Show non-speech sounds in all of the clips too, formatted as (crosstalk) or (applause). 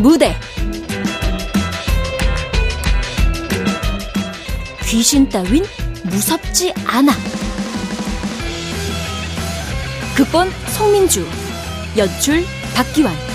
무대. 귀신 따윈 무섭지 않아. 극본 송민주 연출 박기환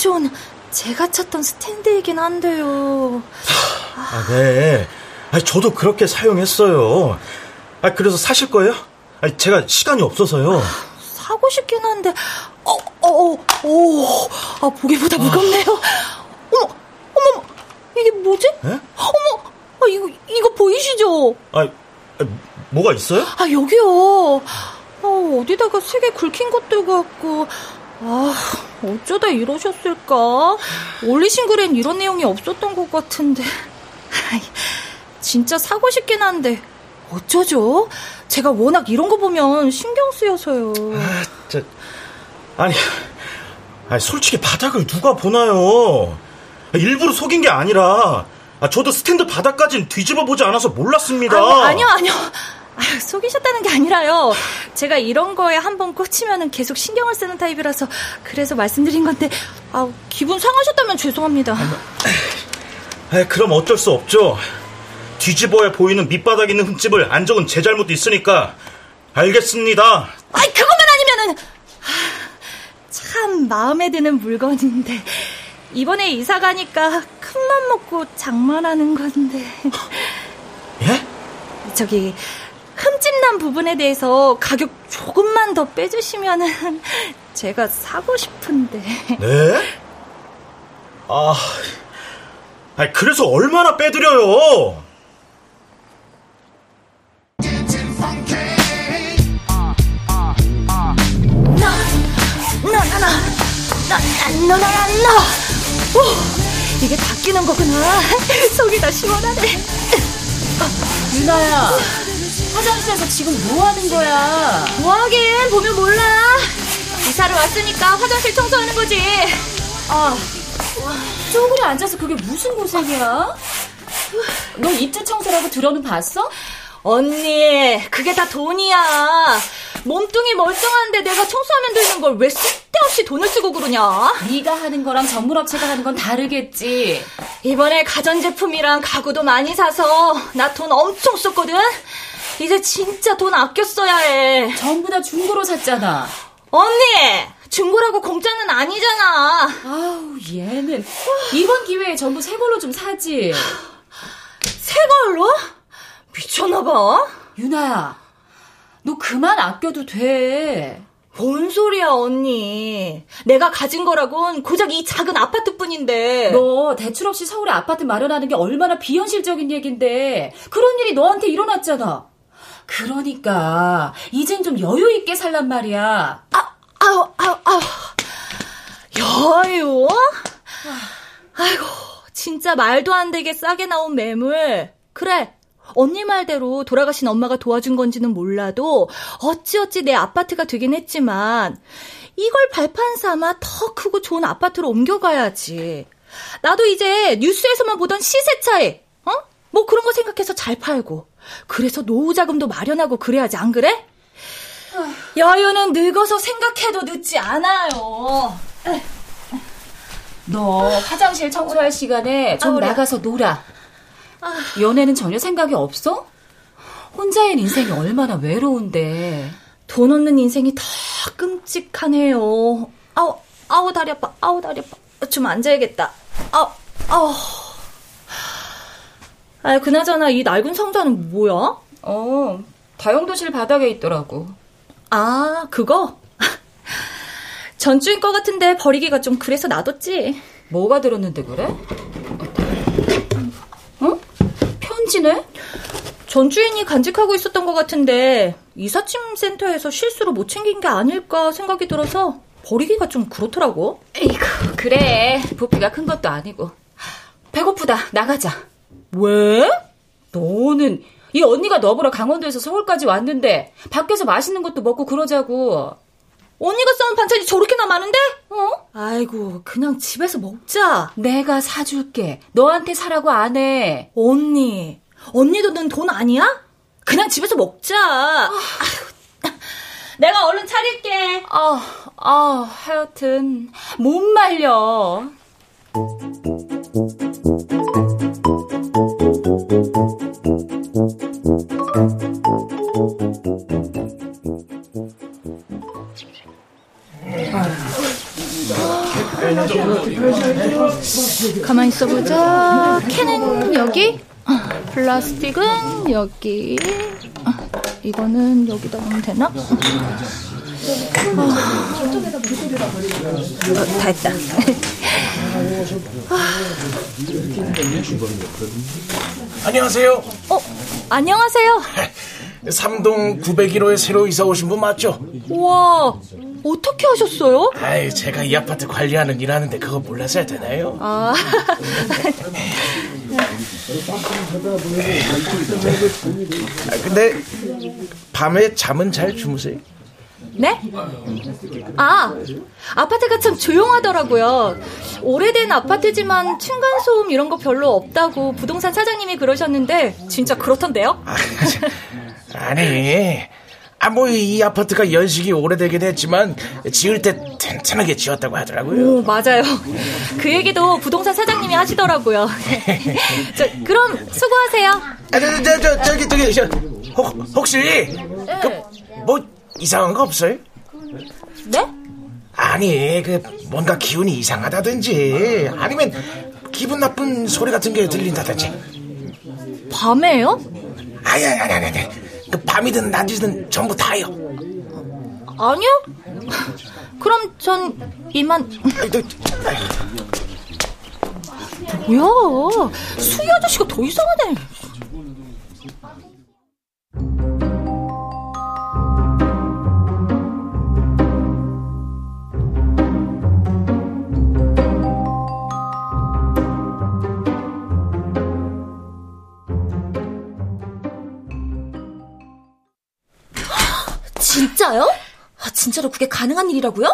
좋은 제가 찾던 스탠드이긴 한데요. 아, 네. 아, 저도 그렇게 사용했어요. 아, 그래서 사실 거예요? 아, 제가 시간이 없어서요. 사고 싶긴 한데, 어, 어, 어, 오, 아, 보기보다 무겁네요. 어머, 어머, 이게 뭐지? 에? 어머, 아, 이거, 이거 보이시죠? 아, 뭐가 있어요? 아, 여기요. 아, 어디다가 세개 굵힌 것도 같고, 아, 어쩌다 이러셨을까? 올리신 글엔 이런 내용이 없었던 것 같은데. 진짜 사고 싶긴 한데, 어쩌죠? 제가 워낙 이런 거 보면 신경 쓰여서요. 아, 저, 아니, 아니, 솔직히 바닥을 누가 보나요? 일부러 속인 게 아니라, 아, 저도 스탠드 바닥까지는 뒤집어 보지 않아서 몰랐습니다. 아, 아니요, 아니요. 아유, 속이셨다는 게 아니라요. 제가 이런 거에 한번 꽂히면 계속 신경을 쓰는 타입이라서 그래서 말씀드린 건데 아, 기분 상하셨다면 죄송합니다. 아, 그럼 어쩔 수 없죠. 뒤집어야 보이는 밑바닥 있는 흠집을 안 적은 제 잘못도 있으니까 알겠습니다. 아이 그것만 아니면은 참 마음에 드는 물건인데 이번에 이사 가니까 큰 맘 먹고 장만하는 건데. 예? 저기 흠집난 부분에 대해서 가격 조금만 더 빼주시면 (laughs) 제가 사고 싶은데. 네? 아, 아니 그래서 얼마나 빼드려요? 너나야 너! 오! 이게 바뀌는 거구나. (laughs) 속이 다 시원하네. 아, 유나야. 화장실에서 지금 뭐 하는 거야? 뭐 하긴 보면 몰라. 이사를 왔으니까 화장실 청소하는 거지. 아, 쪼그려 앉아서 그게 무슨 고생이야? 너 입체 청소라고 들어는 봤어? 언니, 그게 다 돈이야. 몸뚱이 멀쩡한데 내가 청소하면 되는 걸 왜 쓸데없이 돈을 쓰고 그러냐? 네가 하는 거랑 전문업체가 하는 건 다르겠지. 이번에 가전제품이랑 가구도 많이 사서 나 돈 엄청 썼거든? 이제 진짜 돈 아껴 써야 해. 전부 다 중고로 샀잖아. 언니! 중고라고 공짜는 아니잖아. 아우, 얘는. 이번 기회에 전부 새 걸로 좀 사지. 새 걸로? 미쳤나봐. 유나야, 너 그만 아껴도 돼. 뭔 소리야, 언니. 내가 가진 거라곤 고작 이 작은 아파트 뿐인데. 너 대출 없이 서울에 아파트 마련하는 게 얼마나 비현실적인 얘긴데. 그런 일이 너한테 일어났잖아. 그러니까 이젠 좀 여유 있게 살란 말이야. 아, 아우, 아우, 아우. 여유? 아이고, 진짜 말도 안 되게 싸게 나온 매물. 그래, 언니 말대로 돌아가신 엄마가 도와준 건지는 몰라도 어찌어찌 내 아파트가 되긴 했지만 이걸 발판 삼아 더 크고 좋은 아파트로 옮겨가야지. 나도 이제 뉴스에서만 보던 시세 차이, 어? 뭐 그런 거 생각해서 잘 팔고. 그래서 노후 자금도 마련하고 그래야지 안 그래? 여유는 늙어서 생각해도 늦지 않아요. 너 화장실 청소할 시간에 좀 아, 나가서 놀아. 아. 연애는 전혀 생각이 없어? 혼자인 인생이 얼마나 외로운데. 돈 없는 인생이 더 끔찍하네요. 아우, 아우, 다리 아파, 아우, 다리 아파. 좀 앉아야겠다. 아우, 아우. 아, 그나저나 이 낡은 상자는 뭐야? 어, 다용도실 바닥에 있더라고. 아, 그거? (laughs) 전주인 거 같은데 버리기가 좀 그래서 놔뒀지. 뭐가 들었는데 그래? 어? 편지네? 전주인이 간직하고 있었던 것 같은데 이삿짐 센터에서 실수로 못 챙긴 게 아닐까 생각이 들어서 버리기가 좀 그렇더라고. 에이구, 그래. 부피가 큰 것도 아니고. 배고프다. 나가자. 왜? 너는 이 언니가 너 보러 강원도에서 서울까지 왔는데 밖에서 맛있는 것도 먹고 그러자고. 언니가 써온 반찬이 저렇게나 많은데? 어? 아이고, 그냥 집에서 먹자. 내가 사줄게. 너한테 사라고 안 해. 언니, 언니도 는돈 아니야? 그냥 집에서 먹자. 아, 내가 얼른 차릴게. 아, 아, 하여튼 못 말려. 가만 있어보자. 캔은 여기, 플라스틱은 여기. 이거는 여기다 넣으면 되나? 어, 다 했다. 안녕하세요. 어, 안녕하세요. 3동 901호에 새로 이사 오신 분 맞죠? 와, 어떻게 하셨어요? 아이, 제가 이 아파트 관리하는 일 하는데 그거 몰라서 해야 되나요? 아. 아, 근데 밤에 잠은 잘 주무세요? 네? 아, 아파트가 참 조용하더라고요. 오래된 아파트지만 층간소음 이런 거 별로 없다고 부동산 사장님이 그러셨는데 진짜 그렇던데요? 아, 아니, 아, 뭐, 이 아파트가 연식이 오래되긴 했지만, 지을 때 튼튼하게 지었다고 하더라고요. 오, 맞아요. 그 얘기도 부동산 사장님이 하시더라고요. (laughs) 저, 그럼 수고하세요. 아, 저, 저, 저, 저기, 저기, 저, 혹, 혹시, 그, 뭐, 이상한 거 없어요? 네? 아니, 그, 뭔가 기운이 이상하다든지, 아니면, 기분 나쁜 소리 같은 게 들린다든지. 밤에요? 아니, 아니, 아니, 아니. 그 밤이든 낮이든 전부 다요. 아니요. 그럼 전 이만. 뭐야? 수희 아저씨가 더 이상하네. 진짜요? 아, 진짜로 그게 가능한 일이라고요?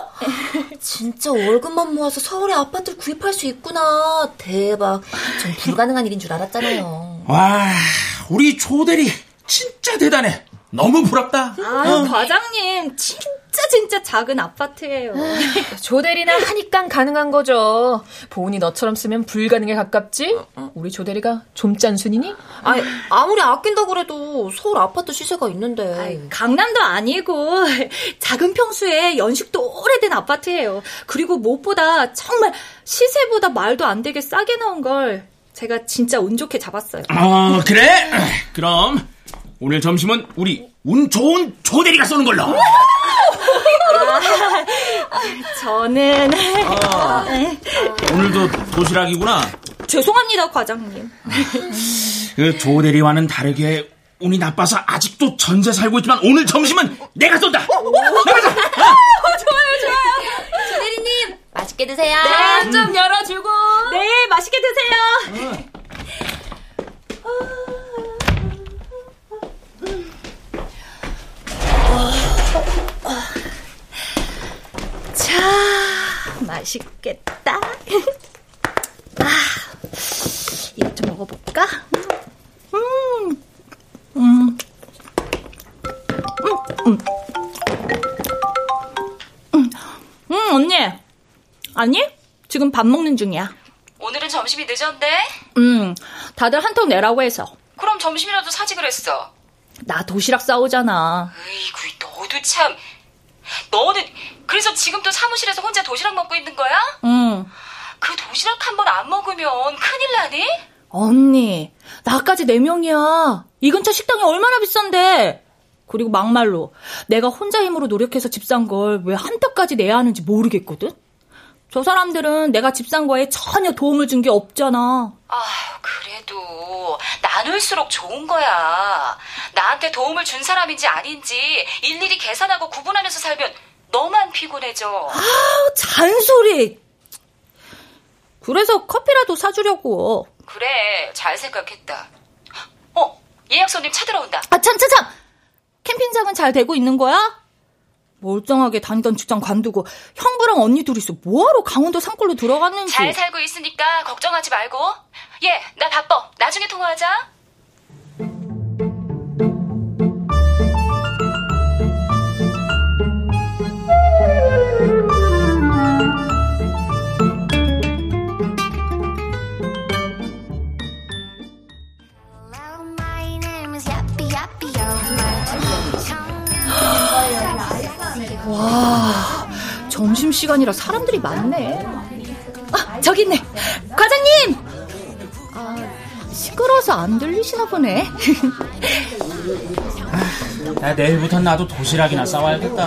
진짜 월급만 모아서 서울에 아파트를 구입할 수 있구나. 대박. 전 불가능한 일인 줄 알았잖아요. 와, 우리 조대리 진짜 대단해. 너무 부럽다. 아, 어. 과장님 진짜 진짜 작은 아파트예요. (laughs) 조대리나 하니까 가능한 거죠. 보은이 너처럼 쓰면 불가능에 가깝지? 우리 조대리가 좀 짠순이니? 아니, 아무리 아낀다고 그래도 서울 아파트 시세가 있는데. 아이, 강남도 아니고 (laughs) 작은 평수에 연식도 오래된 아파트예요. 그리고 무엇보다 정말 시세보다 말도 안 되게 싸게 나온 걸 제가 진짜 운 좋게 잡았어요. 어, 그래? 그럼 오늘 점심은 우리 운 좋은 조대리가 쏘는 걸로. 아, 저는 아, 오늘도 도시락이구나. 죄송합니다, 과장님. 그 조대리와는 다르게 운이 나빠서 아직도 전세 살고 있지만 오늘 점심은 내가 쏜다. 나가자. 어? 좋아요, 좋아요. 조대리님 맛있게 드세요. 네, 좀 열어주고. 네, 맛있게 드세요. 어. 자, 맛있겠다. 아, 이거 좀 먹어볼까? 음, 음, 음, 음, 음, 언니. 아니? 지금 밥 먹는 중이야. 오늘은 점심이 늦었네? 음, 다들 한턱 내라고 해서. 그럼 점심이라도 사지 그랬어. 나 도시락 싸우잖아. 으이구, 너도 참. 너는 그래서 지금도 사무실에서 혼자 도시락 먹고 있는 거야? 응. 그 도시락 한 번 안 먹으면 큰일 나니? 언니, 나까지 네 명이야. 이 근처 식당이 얼마나 비싼데. 그리고 막말로 내가 혼자 힘으로 노력해서 집 산 걸 왜 한 턱까지 내야 하는지 모르겠거든. 저 사람들은 내가 집 산 거에 전혀 도움을 준 게 없잖아. 아, 그래도 나눌수록 좋은 거야. 나한테 도움을 준 사람인지 아닌지 일일이 계산하고 구분하면서 살면 너만 피곤해져. 아, 잔소리. 그래서 커피라도 사주려고. 그래, 잘 생각했다. 어, 예약 손님 찾으러온다. 아, 참, 참, 참! 캠핑장은 잘 되고 있는 거야? 멀쩡하게 다니던 직장 관두고 형부랑 언니 둘이서 뭐하러 강원도 산골로 들어갔는지. 잘 살고 있으니까 걱정하지 말고. 예, 나 바빠. 나중에 통화하자. 시간이라 사람들이 많네. 아, 저기 있네. 과장님! 아, 시끄러워서 안 들리시나 보네. (laughs) 야, 내일부터 나도 도시락이나 싸와야겠다.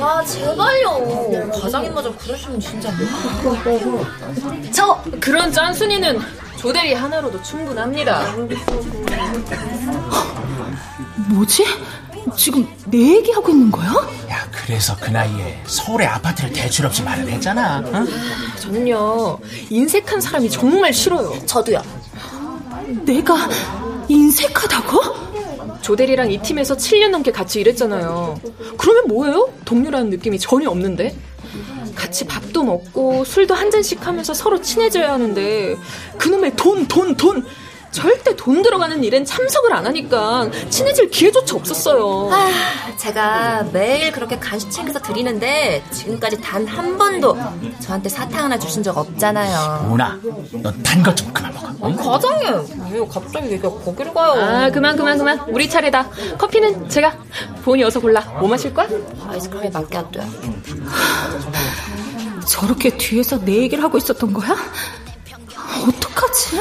아, 제발요. 과장님마저 그러시면 진짜. 저 그런 짠순이는 조대리 하나로도 충분합니다. 뭐지? 지금 내 얘기하고 있는 거야? 야, 그래서 그 나이에 서울에 아파트를 대출 없이 마련했잖아. 어? 저는요 인색한 사람이 정말 싫어요. 저도요. 내가 인색하다고? 조대리랑 이 팀에서 7년 넘게 같이 일했잖아요. 그러면 뭐예요? 동료라는 느낌이 전혀 없는데? 같이 밥도 먹고 술도 한 잔씩 하면서 서로 친해져야 하는데 그놈의 돈, 돈, 돈! 절대 돈 들어가는 일엔 참석을 안 하니까 친해질 기회조차 없었어요. 아, 제가 매일 그렇게 간식 챙겨서 드리는데 지금까지 단 한 번도 저한테 사탕 하나 주신 적 없잖아요. 오나, 너단것 좀 그만 먹어. 응? 과장님, 왜 갑자기 얘기가 거기로 가요? 아, 그만, 그만, 그만. 우리 차례다. 커피는 제가. 본이 어서 골라. 뭐 마실 거야? 아이스크림에 맡겨둬요. 저렇게 뒤에서 내 얘기를 하고 있었던 거야? 어떡하지?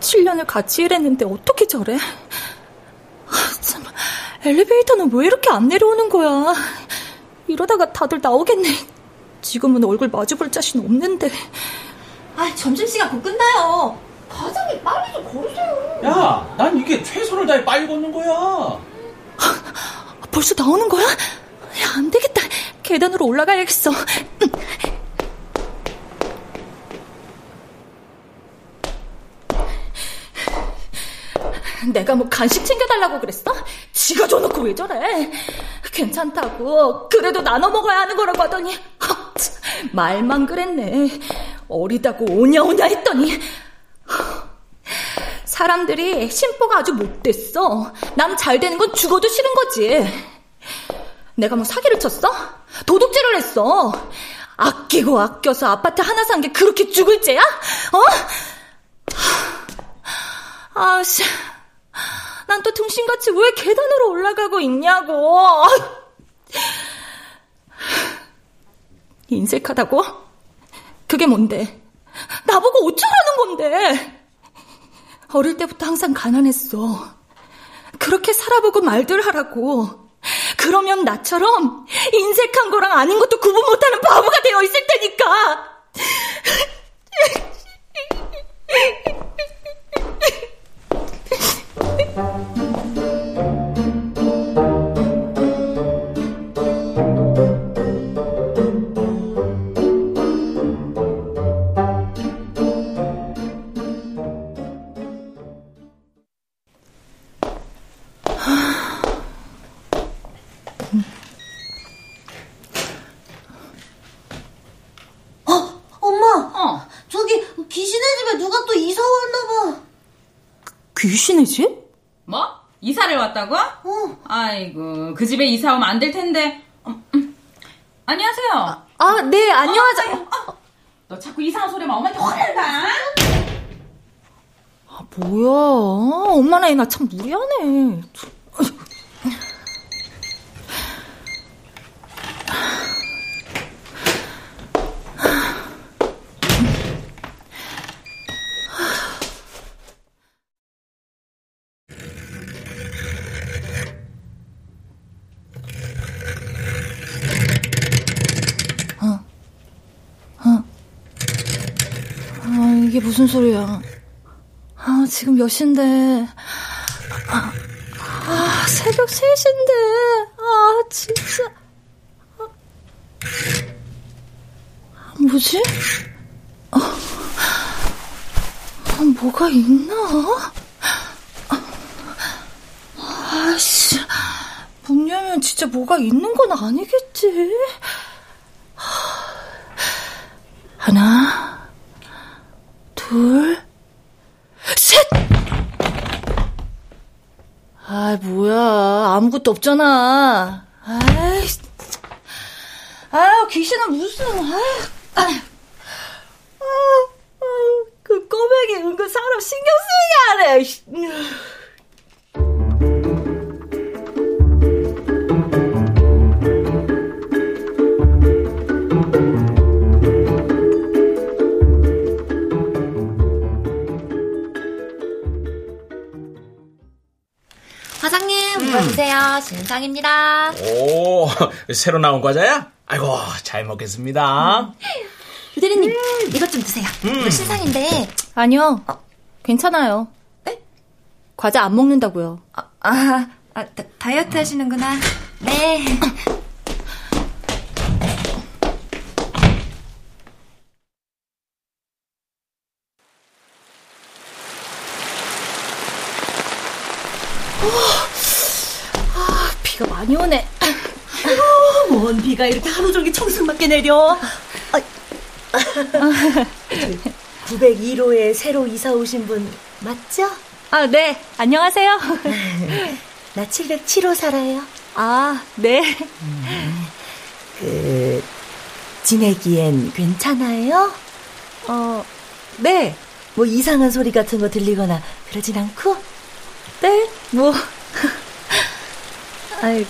칠년을 같이 일했는데 어떻게 저래? 아, 참, 엘리베이터는 왜 이렇게 안 내려오는 거야? 이러다가 다들 나오겠네. 지금은 얼굴 마주볼 자신 없는데. 아, 점심시간 곧 끝나요. 과장님, 빨리 좀 걸으세요. 야, 난 이게 최선을 다해 빨리 걷는 거야. 벌써 나오는 거야? 야, 안 되겠다. 계단으로 올라가야겠어. 내가 뭐 간식 챙겨달라고 그랬어? 지가 줘놓고 왜 저래? 괜찮다고. 그래도 나눠 먹어야 하는 거라고 하더니 말만 그랬네. 어리다고 오냐오냐 했더니 사람들이 심보가 아주 못됐어. 남 잘 되는 건 죽어도 싫은 거지. 내가 뭐 사기를 쳤어? 도둑질을 했어. 아끼고 아껴서 아파트 하나 산 게 그렇게 죽을 죄야? 어? 아씨, 난 또 등신같이 왜 계단으로 올라가고 있냐고. 인색하다고? 그게 뭔데? 나보고 어쩌라는 건데? 어릴 때부터 항상 가난했어. 그렇게 살아보고 말들 하라고. 그러면 나처럼 인색한 거랑 아닌 것도 구분 못하는 바보가 되어 있을 테니까. 그 집에 이사 오면 안 될 텐데. 음, 음. 안녕하세요. 아, 네, 안녕하세요. 어, 너 자꾸 이상한 소리만 엄마한테 혼낸다. 아, 뭐야. 엄마나 애나 참 무리하네. 아, 이게 무슨 소리야. 아, 지금 몇 시인데. 아, 아, 새벽 3시인데. 아. 아, 진짜. 아, 뭐지? 아, 아, 뭐가 있나? 아씨, 문 열면 진짜 뭐가 있는 건 아니겠지? 하나, 둘, 셋! 아, 뭐야. 아무 것도 없잖아. 아이, 아유, 귀신은 무슨, 아유, 아유. 아, 그 꼬맹이 은근 사람 신경 쓰이게 하네. 물어주세요. 신상입니다. 오, (laughs) 새로 나온 과자야? 아이고, 잘 먹겠습니다. 유대리님, 이것 좀 드세요. 이거 신상인데. 아니요. 괜찮아요. 과자 안 먹는다고요. 아, 아, 아 다, 다이어트 하시는구나. 네. 비가 많이 오네. 뭔 비가 이렇게 하루 종일 청승맞게 내려. 901호에 새로 이사 오신 분 맞죠? 아, 네. 안녕하세요. (laughs) 나 707호 살아요. 아, 네. 그 지내기엔 괜찮아요? 어, 네. 뭐 이상한 소리 같은 거 들리거나 그러진 않고? 네, 뭐. (laughs) 아이,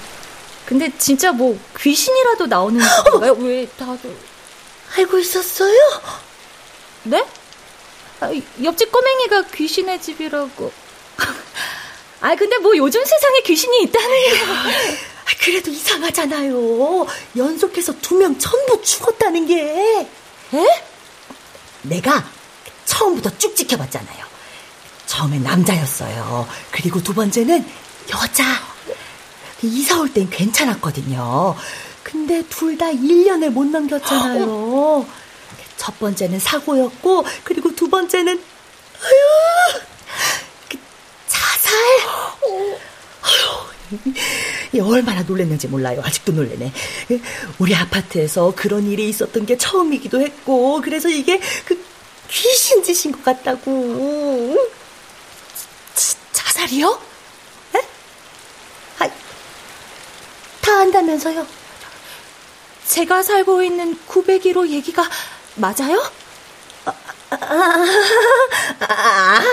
근데 진짜 뭐 귀신이라도 나오는 (gasps) 건가요? 왜 다들. 알고 있었어요? 네? 아, 옆집 꼬맹이가 귀신의 집이라고. (laughs) 아, 근데 뭐 요즘 세상에 귀신이 있다는 게. (laughs) 아, 그래도 이상하잖아요. 연속해서 두 명 전부 죽었다는 게. 에? 내가 처음부터 쭉 지켜봤잖아요. 처음엔 남자였어요. 그리고 두 번째는 여자. 이사 올 땐 괜찮았거든요. 근데 둘 다 1년을 못 넘겼잖아요. 첫 번째는 사고였고, 그리고 두 번째는, 아유, 그 자살. 아유, 이 얼마나 놀랐는지 몰라요. 아직도 놀래네. 우리 아파트에서 그런 일이 있었던 게 처음이기도 했고, 그래서 이게 그 귀신 짓인 것 같다고. 자, 자살이요? 에? 아, 다 안다면서요? 제가 살고 있는 901호 얘기가 맞아요? 아,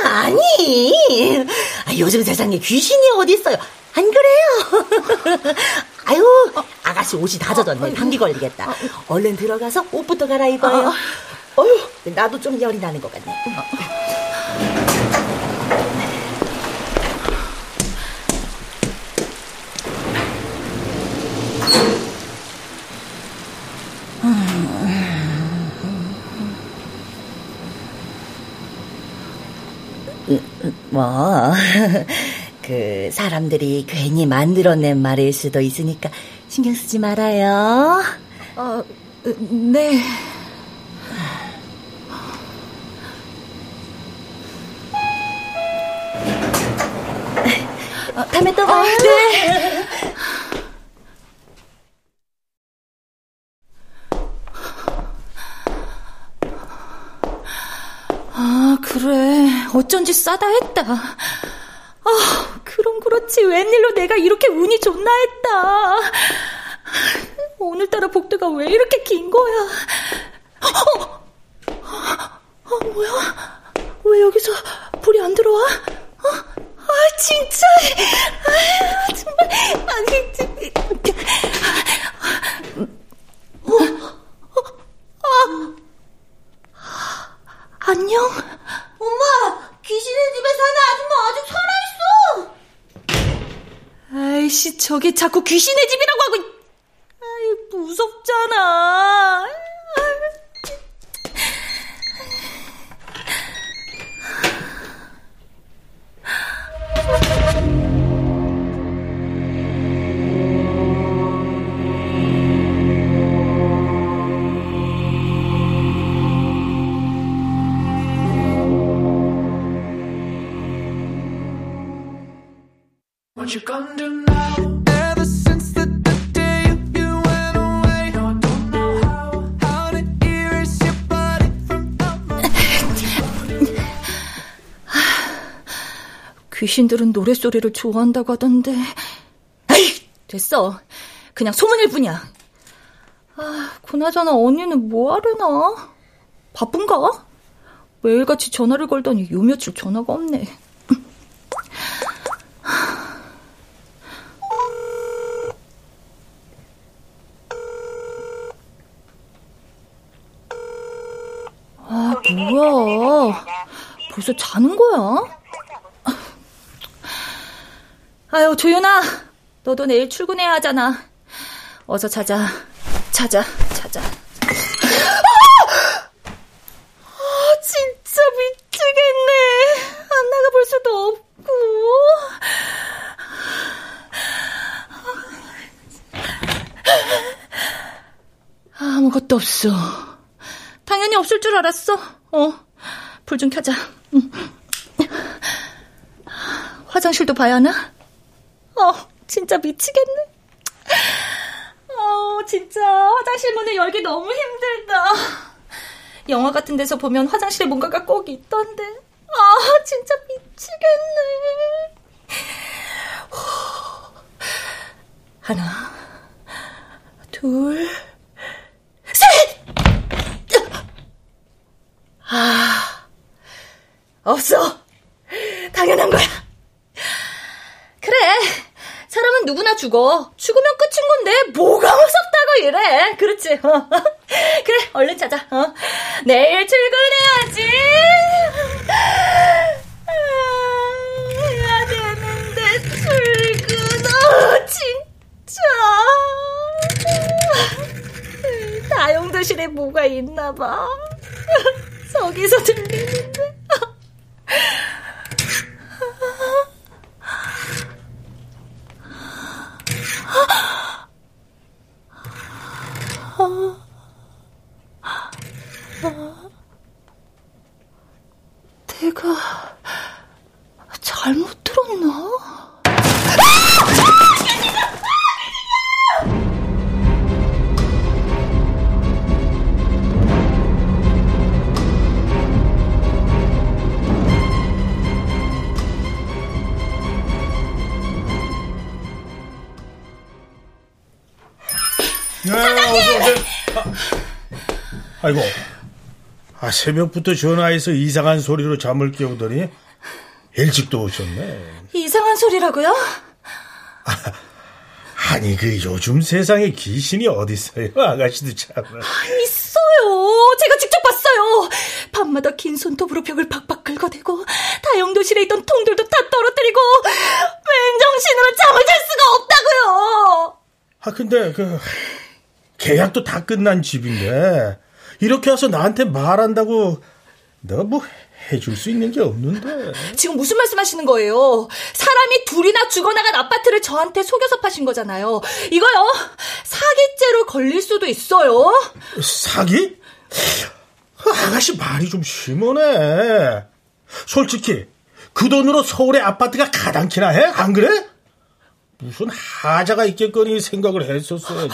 아니. 아, 요즘 세상에 귀신이 어디 있어요? 안 그래요? (laughs) 아유, 아가씨 옷이 다 젖었네. 감기 걸리겠다. 얼른 들어가서 옷부터 갈아입어요. 어휴, 나도 좀 열이 나는 것 같네. 뭐, (laughs) 그, 사람들이 괜히 만들어낸 말일 수도 있으니까 신경 쓰지 말아요. 어, 네. 어, 다음에 또 봐요. 네. 아, 그래. 어쩐지 싸다 했다. 아, 그럼 그렇지. 웬일로 내가 이렇게 운이 좋나 했다. 오늘따라 복도가 왜 이렇게 긴 거야? 어, 어, 뭐야? 왜 여기서 불이 안 들어와? 어? 아, 진짜. 아, 정말. 아니, 어, 어, 아. 안녕? 엄마, 귀신의 집에 사는 아줌마 아직 살아있어! 아이씨, 저게 자꾸 귀신의 집 귀신들은 노랫소리를 좋아한다고 하던데. 에이, 됐어. 그냥 소문일 뿐이야. 아, 그나저나 언니는 뭐 하려나? 바쁜가? 매일같이 전화를 걸더니 요 며칠 전화가 없네. 아, 뭐야. 벌써 자는 거야? 아유, 조윤아. 너도 내일 출근해야 하잖아. 어서 자자. 자자, 자자. 아, 진짜 미치겠네. 안 나가볼 수도 없고. 아무것도 없어. 당연히 없을 줄 알았어. 어, 불 좀 켜자. 응. 화장실도 봐야 하나? 어, 진짜 미치겠네. 어, 진짜 화장실 문을 열기 너무 힘들다. 영화 같은 데서 보면 화장실에 뭔가가 꼭 있던데. 아, 진짜 미치겠네. 하나, 둘, 셋! 아, 없어. 당연한 거야. 그래. 사람은 누구나 죽어. 죽으면 끝인 건데 뭐가 무섭다고 이래. 그렇지. (laughs) 그래, 얼른 자자. 어. 내일 출근해야지. 아, 해야 되는데 출근. 어, 진짜. 다용도실에 뭐가 있나 봐. (laughs) 저기서 들리는데. 아, 이고 아, 새벽부터 전화해서 이상한 소리로 잠을 깨우더니 일찍도 오셨네. 이상한 소리라고요? 아 니, 그 요즘 세상에 귀신이 어딨어요? 아가씨도 참. 있어요. 제가 직접 봤어요. 밤마다 긴 손톱으로 벽을 박박 긁어대고 다용도실에 있던 통들도 다 떨어뜨리고 맨정신으로 잠을 잘 수가 없다고요. 아, 근데 그 계약도 다 끝난 집인데 이렇게 와서 나한테 말한다고 내가 뭐 해줄 수 있는 게 없는데. 지금 무슨 말씀 하시는 거예요? 사람이 둘이나 죽어나간 아파트를 저한테 속여서 파신 거잖아요. 이거요 사기죄로 걸릴 수도 있어요. 사기? 아가씨 말이 좀 심하네. 솔직히 그 돈으로 서울의 아파트가 가당키나 해? 안 그래? 무슨 하자가 있겠거니 생각을 했었어야지.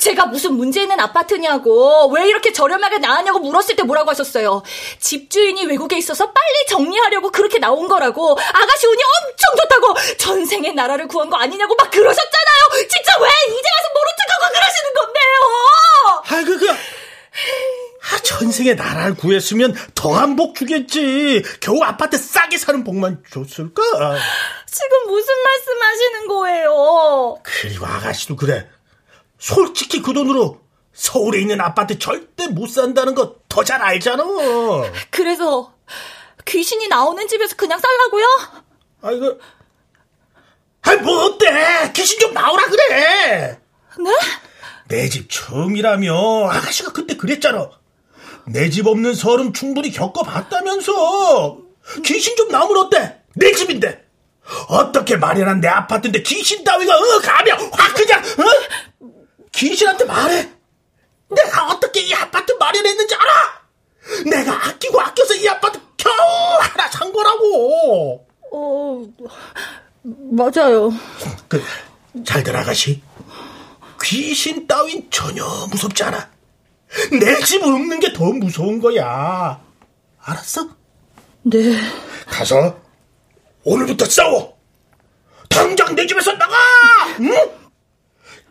제가 무슨 문제 있는 아파트냐고 왜 이렇게 저렴하게 나왔냐고 물었을 때 뭐라고 하셨어요? 집주인이 외국에 있어서 빨리 정리하려고 그렇게 나온 거라고 아가씨 운이 엄청 좋다고 전생에 나라를 구한 거 아니냐고 막 그러셨잖아요. 진짜 왜 이제 와서 모른 척하고 그러시는 건데요? 아이 그 그. 아, 전생에 나라를 구했으면 더한 복 주겠지. 겨우 아파트 싸게 사는 복만 줬을까? 지금 무슨 말씀 하시는 거예요? 그리고 아가씨도 그래. 솔직히 그 돈으로 서울에 있는 아파트 절대 못 산다는 거 더 잘 알잖아. 그래서 귀신이 나오는 집에서 그냥 살라고요? 아이고. 아이 뭐 어때? 귀신 좀 나오라 그래. 네? 내 집 처음이라며 아가씨가 그때 그랬잖아. 내 집 없는 서름 충분히 겪어봤다면서. 귀신 좀 나오면 어때? 내 집인데. 어떻게 마련한 내 아파트인데 귀신 따위가 어 가면 확 그냥 어? 귀신한테 말해. 내가 어떻게 이 아파트 마련했는지 알아? 내가 아끼고 아껴서 이 아파트 겨우 하나 산 거라고. 어, 맞아요. 그, 잘 들어가시. 귀신 따윈 전혀 무섭지 않아. 내 집 없는 게 더 무서운 거야. 알았어? 네. 가서 오늘부터 싸워. 당장 내 집에서 나가. 응?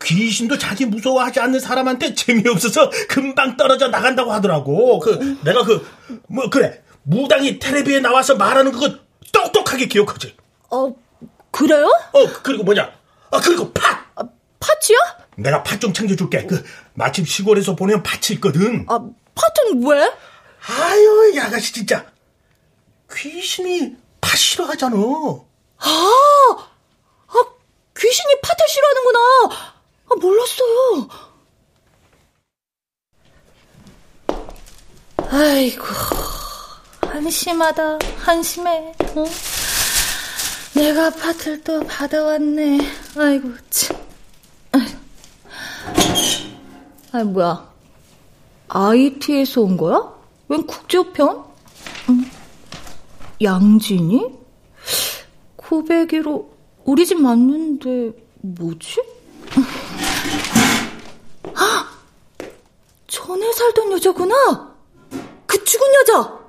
귀신도 자기 무서워하지 않는 사람한테 재미없어서 금방 떨어져 나간다고 하더라고. 그 내가 그 뭐 그래 무당이 텔레비에 나와서 말하는 그거 똑똑하게 기억하지. 어, 그래요? 어 그리고 뭐냐? 아 그리고 팥. 팥이요? 내가 팥 좀 챙겨줄게. 그 마침 시골에서 보내온 팥이 있거든. 아, 팥은 왜? 아유, 이 아가씨 진짜 귀신이 팥 싫어하잖아. 아, 아, 귀신이 팥을 싫어하는구나. 아, 몰랐어요. 아이고, 한심하다, 한심해. 어? 내가 팥을 또 받아왔네. 아이고, 참. 아이, 뭐야. IT에서 온 거야? 웬 국제편? 응. 양진이? 고백이로 우리 집 맞는데 뭐지? 아! 전에 살던 여자구나. 그 죽은 여자.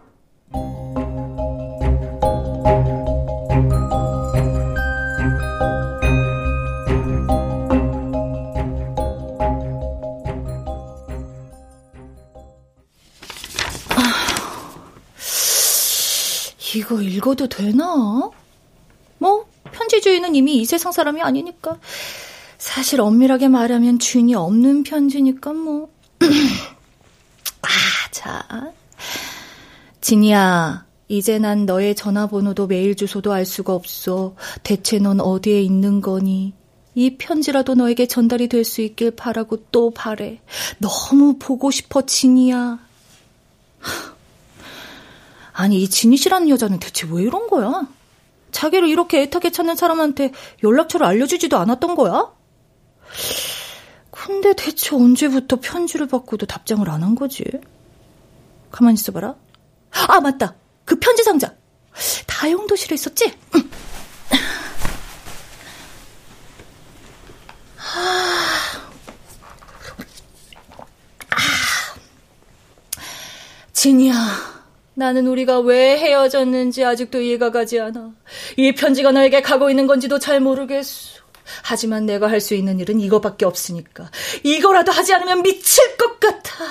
이거 읽어도 되나? 뭐, 편지 주인은 이미 이 세상 사람이 아니니까. 사실 엄밀하게 말하면 주인이 없는 편지니까 뭐. (clears throat) 아, 자. 진이야, 이제 난 너의 전화번호도 메일 주소도 알 수가 없어. 대체 넌 어디에 있는 거니? 이 편지라도 너에게 전달이 될 수 있길 바라고 또 바래. 너무 보고 싶어, 진이야. 아니, 이 진희 씨라는 여자는 대체 왜 이런 거야? 자기를 이렇게 애타게 찾는 사람한테 연락처를 알려주지도 않았던 거야? 근데 대체 언제부터 편지를 받고도 답장을 안 한 거지? 가만히 있어봐라. 아, 맞다. 그 편지 상자. 다용도실에 있었지? 응. 진이야. 나는 우리가 왜 헤어졌는지 아직도 이해가 가지 않아. 이 편지가 너에게 가고 있는 건지도 잘 모르겠어. 하지만 내가 할 수 있는 일은 이거밖에 없으니까. 이거라도 하지 않으면 미칠 것 같아.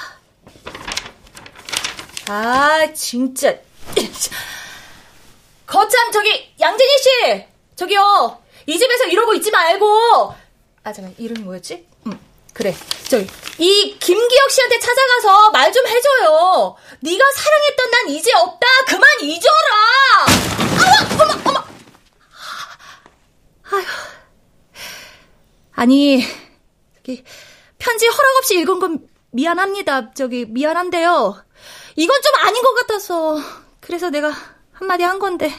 아, 진짜. (laughs) 거참, 저기, 양진희 씨! 저기요, 이 집에서 이러고 있지 말고! 아, 잠깐, 이름이 뭐였지? 음, 그래. 저기, 이 김기혁 씨한테 찾아가서 말 좀 해줘요. 네가 사랑했던 난 이제 없다. 그만 잊어라. 아와, 어머, 어머. 아휴. 아니, 저기 편지 허락 없이 읽은 건 미안합니다. 저기 미안한데요. 이건 좀 아닌 것 같아서 그래서 내가 한마디 한 건데.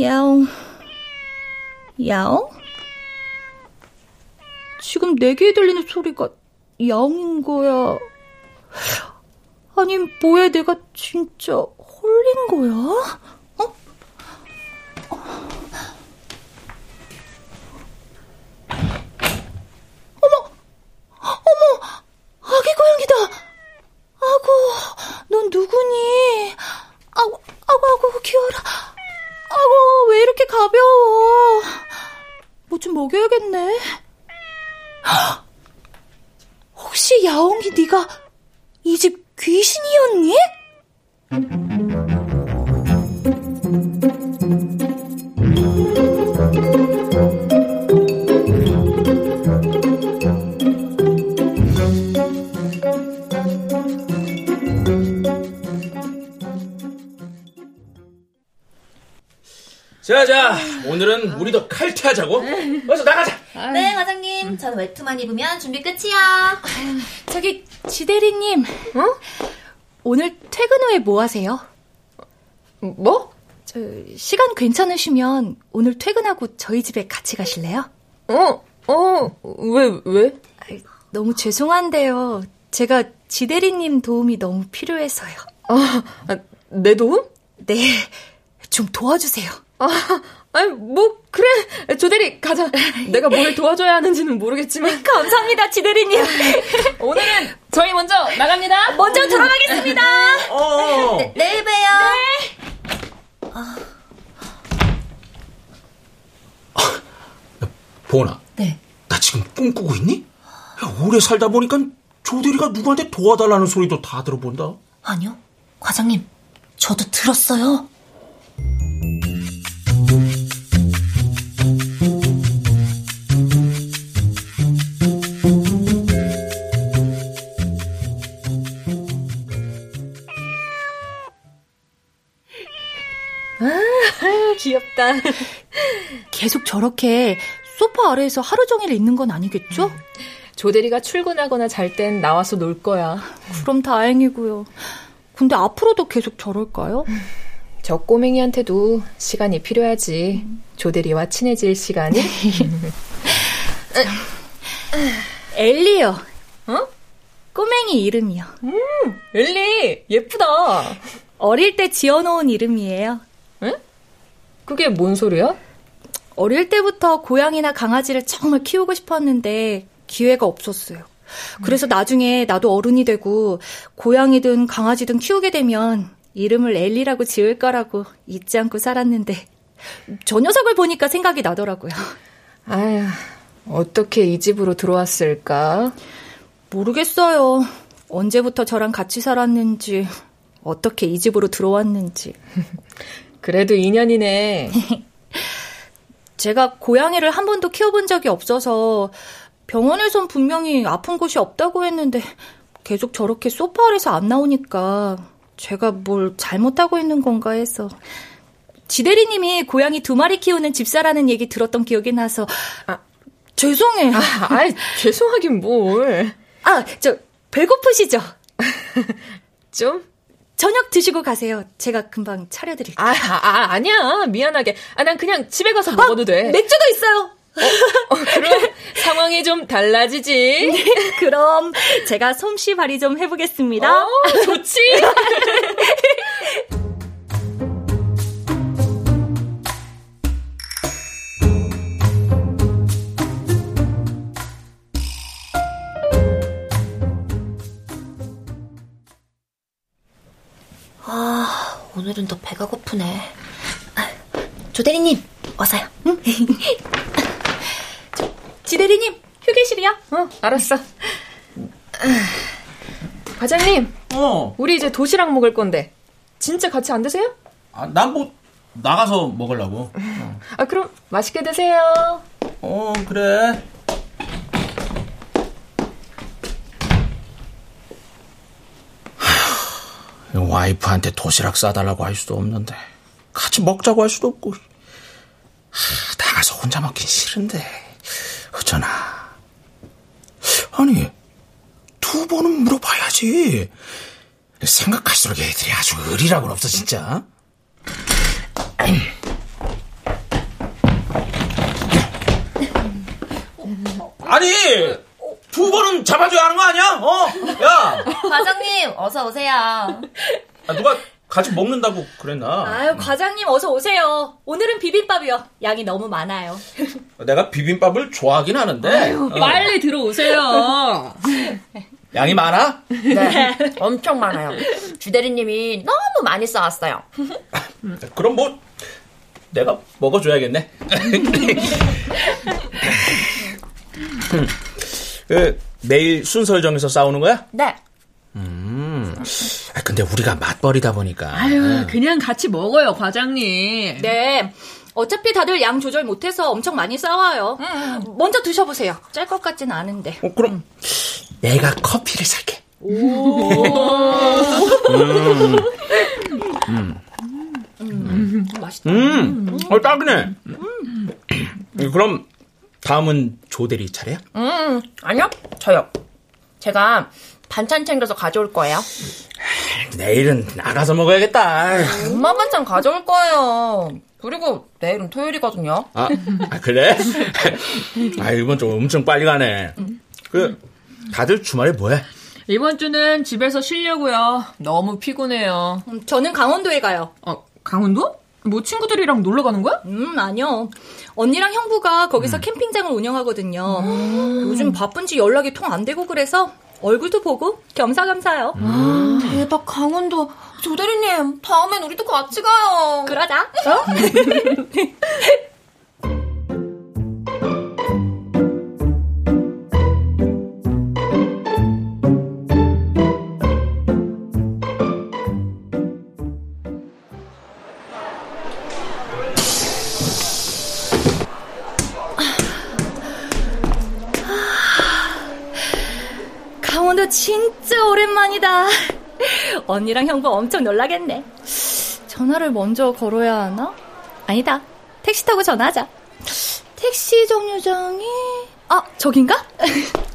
야옹, 야옹? 지금 내 귀에 들리는 소리가 야옹인 거야. 아니, 뭐야, 내가 진짜 홀린 거야? 어? 어머! 어머! 아기 고양이다! 아고, 넌 누구니? 아고, 아고, 아고, 귀여워라. 아고, 왜 이렇게 가벼워? 뭐 좀 먹여야겠네. (gasps) 혹시 야옹이 네가 이 집 귀신이었니? 자자 오늘은 우리도 칼퇴하자고 어서 나가자 네, 과장님. 전 외투만 입으면 준비 끝이야. 저기 지대리님, 어? 오늘 퇴근 후에 뭐 하세요? 뭐? 저 시간 괜찮으시면 오늘 퇴근하고 저희 집에 같이 가실래요? 어, 어, 왜, 왜? 아이, 너무 죄송한데요. 제가 지대리님 도움이 너무 필요해서요. 아, 아, 내 도움? 네, 좀 도와주세요. 아, 아니, 뭐, 그래. 조대리, 가자. 내가 뭘 도와줘야 하는지는 모르겠지만. (laughs) 감사합니다, 지대리님. (laughs) 오늘은 저희 먼저 나갑니다. 먼저 들어가겠습니다. 어. 네, 내일 봬요. 보나. 네. 나 지금 꿈꾸고 있니? 야, 오래 살다 보니까 조대리가 누구한테 도와달라는 소리도 다 들어본다. 아니요. 과장님, 저도 들었어요. 귀엽다. (laughs) 계속 저렇게 소파 아래에서 하루 종일 있는 건 아니겠죠? 조대리가 출근하거나 잘 땐 나와서 놀 거야. 그럼 다행이고요. 근데 앞으로도 계속 저럴까요? 저 꼬맹이한테도 시간이 필요하지. 조대리와 친해질 시간이. (laughs) 엘리요. 어? 꼬맹이 이름이요. 엘리, 예쁘다. 어릴 때 지어놓은 이름이에요. 그게 뭔 소리야? 어릴 때부터 고양이나 강아지를 정말 키우고 싶었는데 기회가 없었어요. 그래서 나중에 나도 어른이 되고 고양이든 강아지든 키우게 되면 이름을 엘리라고 지을 거라고 잊지 않고 살았는데 저 녀석을 보니까 생각이 나더라고요. 아휴, 어떻게 이 집으로 들어왔을까? 모르겠어요. 언제부터 저랑 같이 살았는지, 어떻게 이 집으로 들어왔는지. (laughs) 그래도 인연이네. (laughs) 제가 고양이를 한 번도 키워본 적이 없어서 병원에선 분명히 아픈 곳이 없다고 했는데 계속 저렇게 소파 아래서 안 나오니까 제가 뭘 잘못하고 있는 건가 해서 지대리님이 고양이 두 마리 키우는 집사라는 얘기 들었던 기억이 나서 아, 죄송해요. 아, 아이, 죄송하긴 뭘. 아, 저 배고프시죠? (laughs) 좀? 저녁 드시고 가세요. 제가 금방 차려드릴게요. 아, 아, 아 니야. 미안하게. 아, 난 그냥 집에 가서 먹어도 돼. 맥주도 있어요. 어, 그럼 상황이 좀 달라지지. (laughs) 그럼 제가 솜씨 발휘 좀 해보겠습니다. 어, 좋지. (laughs) 오늘은 더 배가 고프네. 아, 조대리님, 어서요. 지대리님, 휴게실이요? 어, 알았어. 과장님, 어. 우리 이제 도시락 먹을 건데 진짜 같이 안 드세요? 아, 난 뭐 나가서 먹으려고. 아, 그럼 맛있게 드세요. 어, 그래. 와이프한테 도시락 싸달라고 할 수도 없는데 같이 먹자고 할 수도 없고. 하, 나가서 혼자 먹긴 싫은데. 어쩌나. 아니 두 번은 물어봐야지. 생각할수록 애들이 아주 의리라고는 없어 진짜. 아니 두 번은 잡아줘야 하는 거 아니야? 어? 야 과장님, 어서 오세요. 아, 누가 같이 먹는다고 그랬나? 아유, 과장님 어서 오세요. 오늘은 비빔밥이요. 양이 너무 많아요. 내가 비빔밥을 좋아하긴 하는데 어. 빨리 들어오세요. 양이 많아? 네, 엄청 많아요. 주대리님이 너무 많이 쌓았어요. 그럼 뭐 내가 먹어줘야겠네. (laughs) 그, 내일 순서를 정해서 싸우는 거야? 네. 음. 아, 근데 우리가 맞벌이다 보니까. 아유, 그냥 같이 먹어요, 과장님. 네. 어차피 다들 양 조절 못해서 엄청 많이 싸워요. 먼저 드셔보세요. 짤 것 같진 않은데. 어, 그럼 내가 커피를 살게. 맛있다. 음, 어, 딱이네. 음. 그럼 다음은 조대리 차례야? 음, 아니요, 저요. 제가 반찬 챙겨서 가져올 거예요. 내일은 나가서 먹어야겠다. 엄마 반찬 가져올 거예요. 그리고 내일은 토요일이거든요. 아, 아, 그래? (laughs) 아, 이번 좀 엄청 빨리 가네. 그, 다들 주말에 뭐해? 이번 주는 집에서 쉬려고요. 너무 피곤해요. 음, 저는 강원도에 가요. 어, 강원도? 뭐 친구들이랑 놀러 가는 거야? 음, 아니요. 언니랑 형부가 거기서 캠핑장을 운영하거든요. 요즘 바쁜지 연락이 통 안 되고 그래서 얼굴도 보고 겸사겸사요. 대박, 강원도. 조대리님, 다음엔 우리도 같이 가요. 그러자. 어? (laughs) 강원도 진짜 오랜만이다. 언니랑 형부 엄청 놀라겠네. 전화를 먼저 걸어야 하나? 아니다. 택시 타고 전화하자. 택시 정류장이 아 저긴가? (laughs)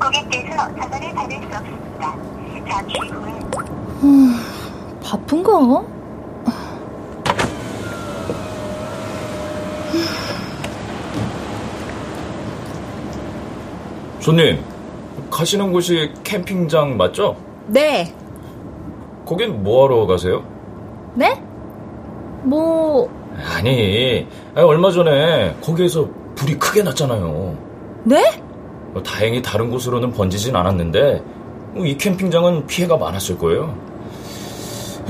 고객께서 전화를 받을 수 없습니다. 잠시 후에 바쁜가? 손님, 가시는 곳이 캠핑장 맞죠? 네. 거긴 뭐하러 가세요? 네? 뭐 아니, 얼마 전에 거기에서 불이 크게 났잖아요. 네? 뭐 다행히 다른 곳으로는 번지진 않았는데 뭐이 캠핑장은 피해가 많았을 거예요.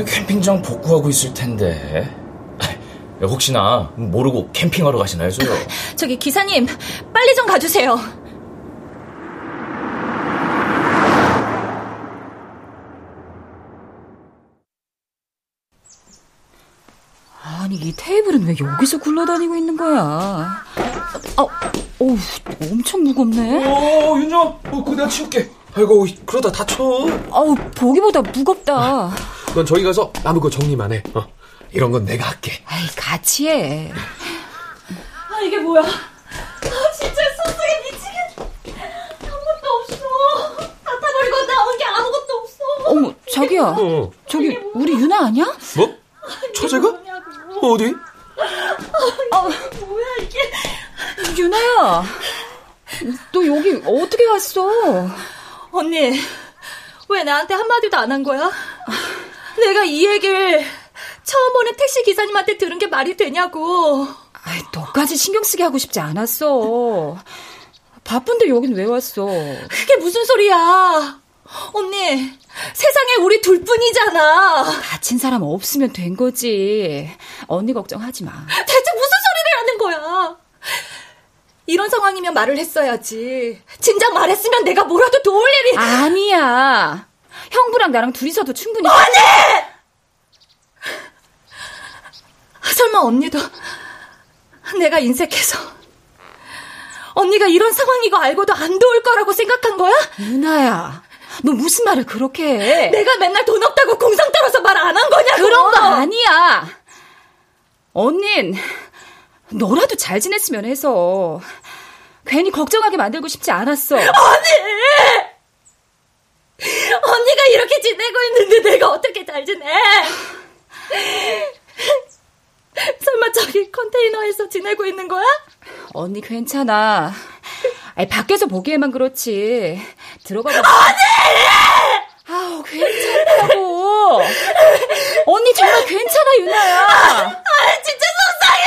캠핑장 복구하고 있을 텐데 혹시나 모르고 캠핑하러 가시나 해서요. (laughs) 저기 기사님 빨리 좀 가주세요. 아니 이 테이블은 왜 여기서 굴러다니고 있는 거야? 아, 어우 엄청 무겁네. 어, 윤정, 어, 그거 내가 치울게. 아이고 그러다 다쳐. 어우 보기보다 무겁다. 넌 저기 가서 남은 거 정리만 해. 어, 이런 건 내가 할게. 아이 같이 해. 아 이게 뭐야? 아 진짜 속상해 미치겠. 아무것도 없어. 다 타버리고 남은 게 아무것도 없어. 어머 자기야, 어. 저기 우리 유나 아니야? 뭐? 처제가? 어디? 아 뭐야 이게? 유나야, 너 여기 어떻게 갔어? 언니 왜 나한테 한마디도 안 한 거야? 내가 이 얘기를 처음 보는 택시 기사님한테 들은 게 말이 되냐고. 아이, 너까지 신경 쓰게 하고 싶지 않았어. 바쁜데 여긴 왜 왔어? 그게 무슨 소리야? 언니, 세상에 우리 둘 뿐이잖아. 다친 사람 없으면 된 거지. 언니 걱정하지 마. 대체 무슨 소리를 하는 거야? 이런 상황이면 말을 했어야지. 진작 말했으면 내가 뭐라도 도울 일이. 아니야. 형부랑 나랑 둘이서도 충분히. 언니! (laughs) 설마 언니도 내가 인색해서 언니가 이런 상황이고 알고도 안 도울 거라고 생각한 거야? 유나야, 너 무슨 말을 그렇게 해? 내가 맨날 돈 없다고 공상 떨어서 말 안 한 거냐고. 그런 거 아니야. 언닌 너라도 잘 지냈으면 해서 괜히 걱정하게 만들고 싶지 않았어. 언니! 지내고 있는데 내가 어떻게 잘 지내? 설마 저기 컨테이너에서 지내고 있는 거야? 언니 괜찮아. 아니, 밖에서 보기에만 그렇지. 들어가 봐. 언니! 아우, 괜찮다고. 언니 정말 괜찮아, 유나야. 아, 진짜 속상해!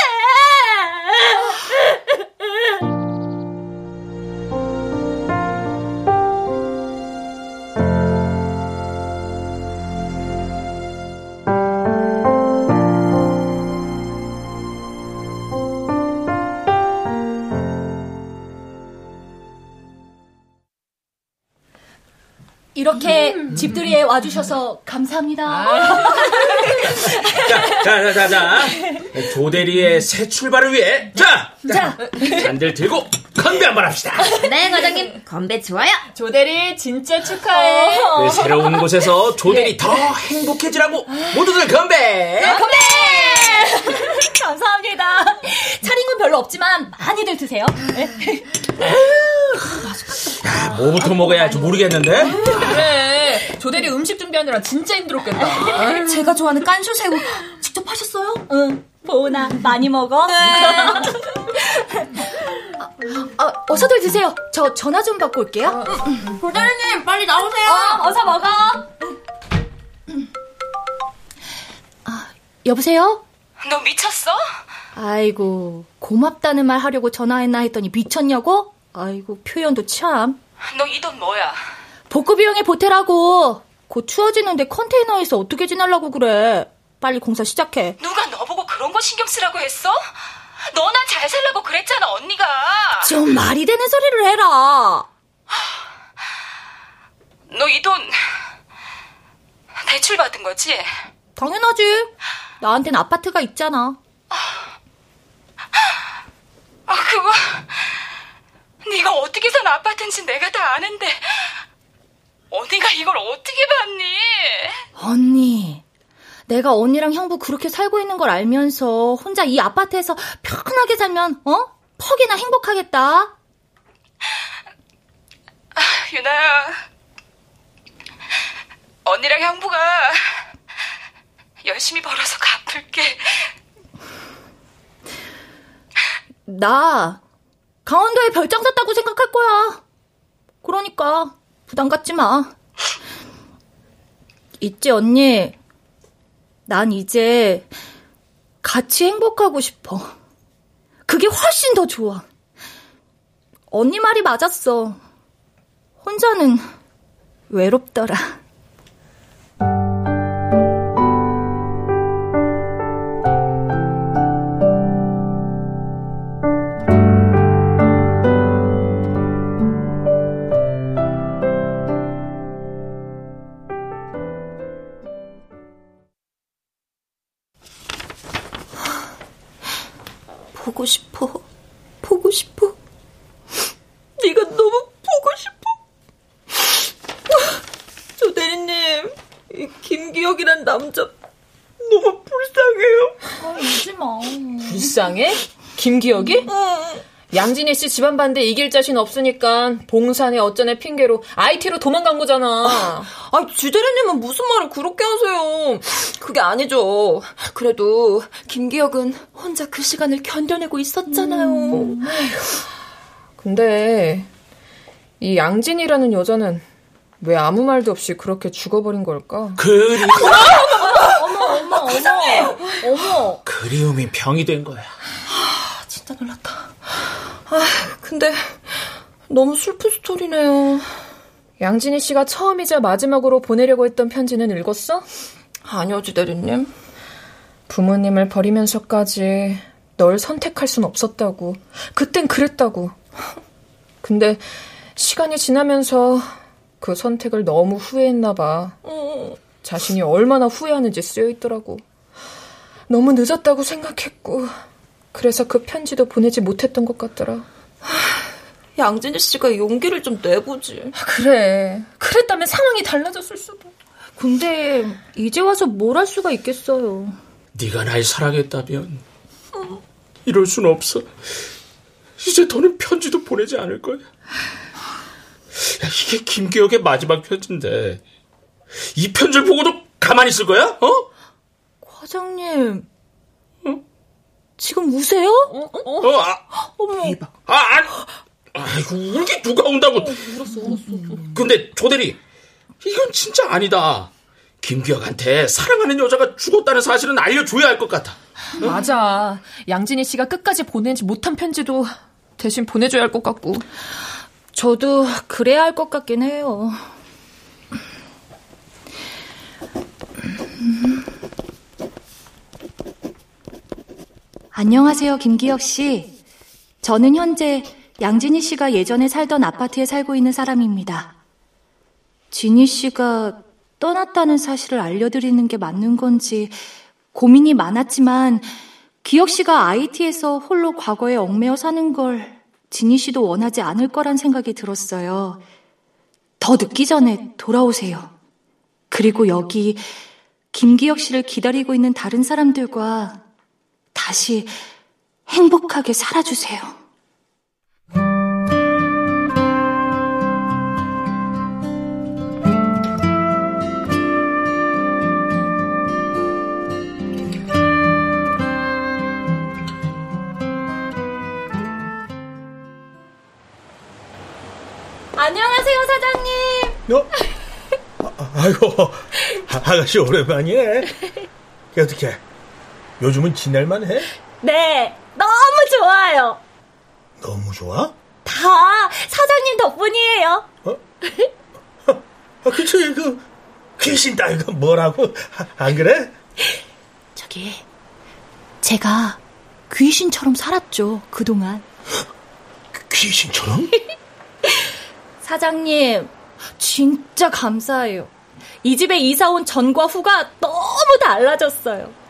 이렇게 집들이에 와주셔서 감사합니다. 자, 자, 자, 자, 자. 조대리의 새 출발을 위해, 자! 자. 잔들 들고 건배 한번 합시다. 네, 과장님. 건배 좋아요. 조대리 진짜 축하해. 네, 새로운 곳에서 조대리 더 행복해지라고 모두들 건배! 건배! 감사합니다. 차린 건 별로 없지만 많이들 드세요. 네. 뭐부터 먹어야 할지 모르겠는데? 그래. 조대리 음식 준비하느라 진짜 힘들었겠다. 제가 좋아하는 깐쇼새우 직접 하셨어요? 응. 보은아, 많이 먹어? 네. 아, 어서들 드세요. 저 전화 좀 받고 올게요. 조대리님 빨리 나오세요. 어, 어서 먹어. 아, 여보세요? 너 미쳤어? 아이고, 고맙다는 말 하려고 전화했나 했더니 미쳤냐고? 아이고, 표현도 참. 너 이 돈 뭐야? 복구 비용에 보태라고. 곧 추워지는데 컨테이너에서 어떻게 지내려고 그래. 빨리 공사 시작해. 누가 너보고 그런 거 신경 쓰라고 했어? 너나 잘 살라고 그랬잖아, 언니가. 좀 말이 되는 소리를 해라. 너 이 돈 대출 받은 거지? 당연하지. 나한텐 아파트가 있잖아. 아, 그거 네가 어떻게 산 아파트인지 내가 다 아는데 언니가 이걸 어떻게 받니? 언니, 내가 언니랑 형부 그렇게 살고 있는 걸 알면서 혼자 이 아파트에서 편하게 살면, 어? 퍽이나 행복하겠다. 유나야, 언니랑 형부가 열심히 벌어서 갚을게. 나 강원도에 별장 샀다고 생각할 거야. 그러니까 부담 갖지 마. 있지 언니. 난 이제 같이 행복하고 싶어. 그게 훨씬 더 좋아. 언니 말이 맞았어. 혼자는 외롭더라. 김기혁이? 양진희 씨 집안 반대 이길 자신 없으니까 봉산에 어쩌네 핑계로 IT로 도망간 거잖아. 아, 주 대리님은 무슨 말을 그렇게 하세요? 그게 아니죠. 그래도 김기혁은 혼자 그 시간을 견뎌내고 있었잖아요. 근데 이 양진이라는 여자는 왜 아무 말도 없이 그렇게 죽어버린 걸까? 그리 어머, 어머, 어머. 어머. 그리움이 병이 된 거야. 진짜 놀랐다. 아, 근데 너무 슬픈 스토리네요. 양진희 씨가 처음이자 마지막으로 보내려고 했던 편지는 읽었어? 아니요, 주 대리님. 부모님을 버리면서까지 널 선택할 순 없었다고. 그땐 그랬다고. 근데 시간이 지나면서 그 선택을 너무 후회했나 봐. 자신이 얼마나 후회하는지 쓰여 있더라고. 너무 늦었다고 생각했고 그래서 그 편지도 보내지 못했던 것 같더라. 양진희 씨가 용기를 좀 내보지. 그래. 그랬다면 상황이 달라졌을 수도. 근데 이제 와서 뭘 할 수가 있겠어요. 네가 날 사랑했다면 이럴 순 없어. 이제 더는 편지도 보내지 않을 거야. 야, 이게 김기혁의 마지막 편지인데 이 편지를 보고도 가만히 있을 거야? 어? 과장님, 지금 우세요? 어, 아, 어머. 아, 아, 아이고 울기 누가 온다고? 울었어, 울었어. 근데 조대리 이건 진짜 아니다. 김기혁한테 사랑하는 여자가 죽었다는 사실은 알려줘야 할 것 같아. 맞아. 양진희 씨가 끝까지 보내지 못한 편지도 대신 보내줘야 할 것 같고. 저도 그래야 할 것 같긴 해요. 안녕하세요, 김기혁 씨. 저는 현재 양진희 씨가 예전에 살던 아파트에 살고 있는 사람입니다. 진희 씨가 떠났다는 사실을 알려드리는 게 맞는 건지 고민이 많았지만 기혁 씨가 IT에서 홀로 과거에 얽매여 사는 걸 진희 씨도 원하지 않을 거란 생각이 들었어요. 더 늦기 전에 돌아오세요. 그리고 여기 김기혁 씨를 기다리고 있는 다른 사람들과 다시 행복하게 살아주세요. 안녕하세요, 사장님. 어? 아, 아, 아이고, 아, 아가씨 오랜만이네. 어떻게 요즘은 지낼만 해? 네, 너무 좋아요. 너무 좋아? 다 사장님 덕분이에요. 아, 그치, 그, 귀신 따위가 뭐라고, 안 그래? 저기, 제가 귀신처럼 살았죠, 그동안. 귀신처럼? (laughs) 사장님, 진짜 감사해요. 이 집에 이사 온 전과 후가 너무 달라졌어요.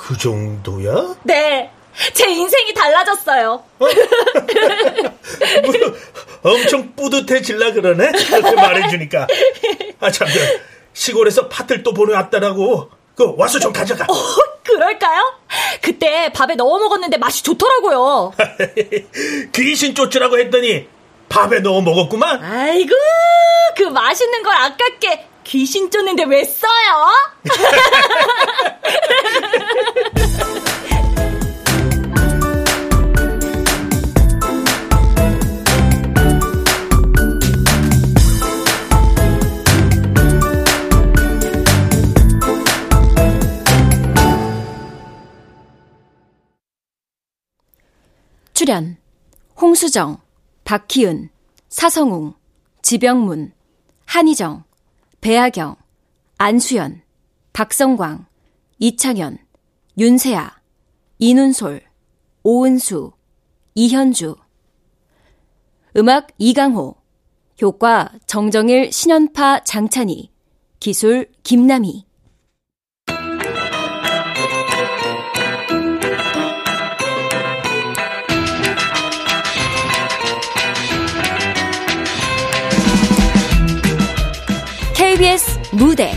그 정도야? 네, 제 인생이 달라졌어요. (laughs) 엄청 뿌듯해질라 그러네? 그렇게 말해주니까. 아, 참, 그, 시골에서 팥을 또 보내왔다라고. 그, 와서 좀 가져가. 어, 그럴까요? 그때 밥에 넣어 먹었는데 맛이 좋더라고요. (laughs) 귀신 쫓으라고 했더니, 밥에 넣어 먹었구만? 아이고, 그 맛있는 걸 아깝게 귀신 쫓는데 왜 써요? (laughs) 출연 홍수정, 박희은, 사성웅, 지병문, 한희정, 배아경, 안수연, 박성광, 이창현, 윤세아, 이눈솔, 오은수, 이현주. 음악 이강호. 효과 정정일 신연파 장찬희. 기술 김남희 무대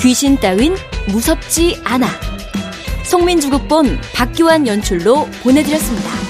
귀신 따윈 무섭지 않아 송민주 극본 박규환 연출로 보내드렸습니다.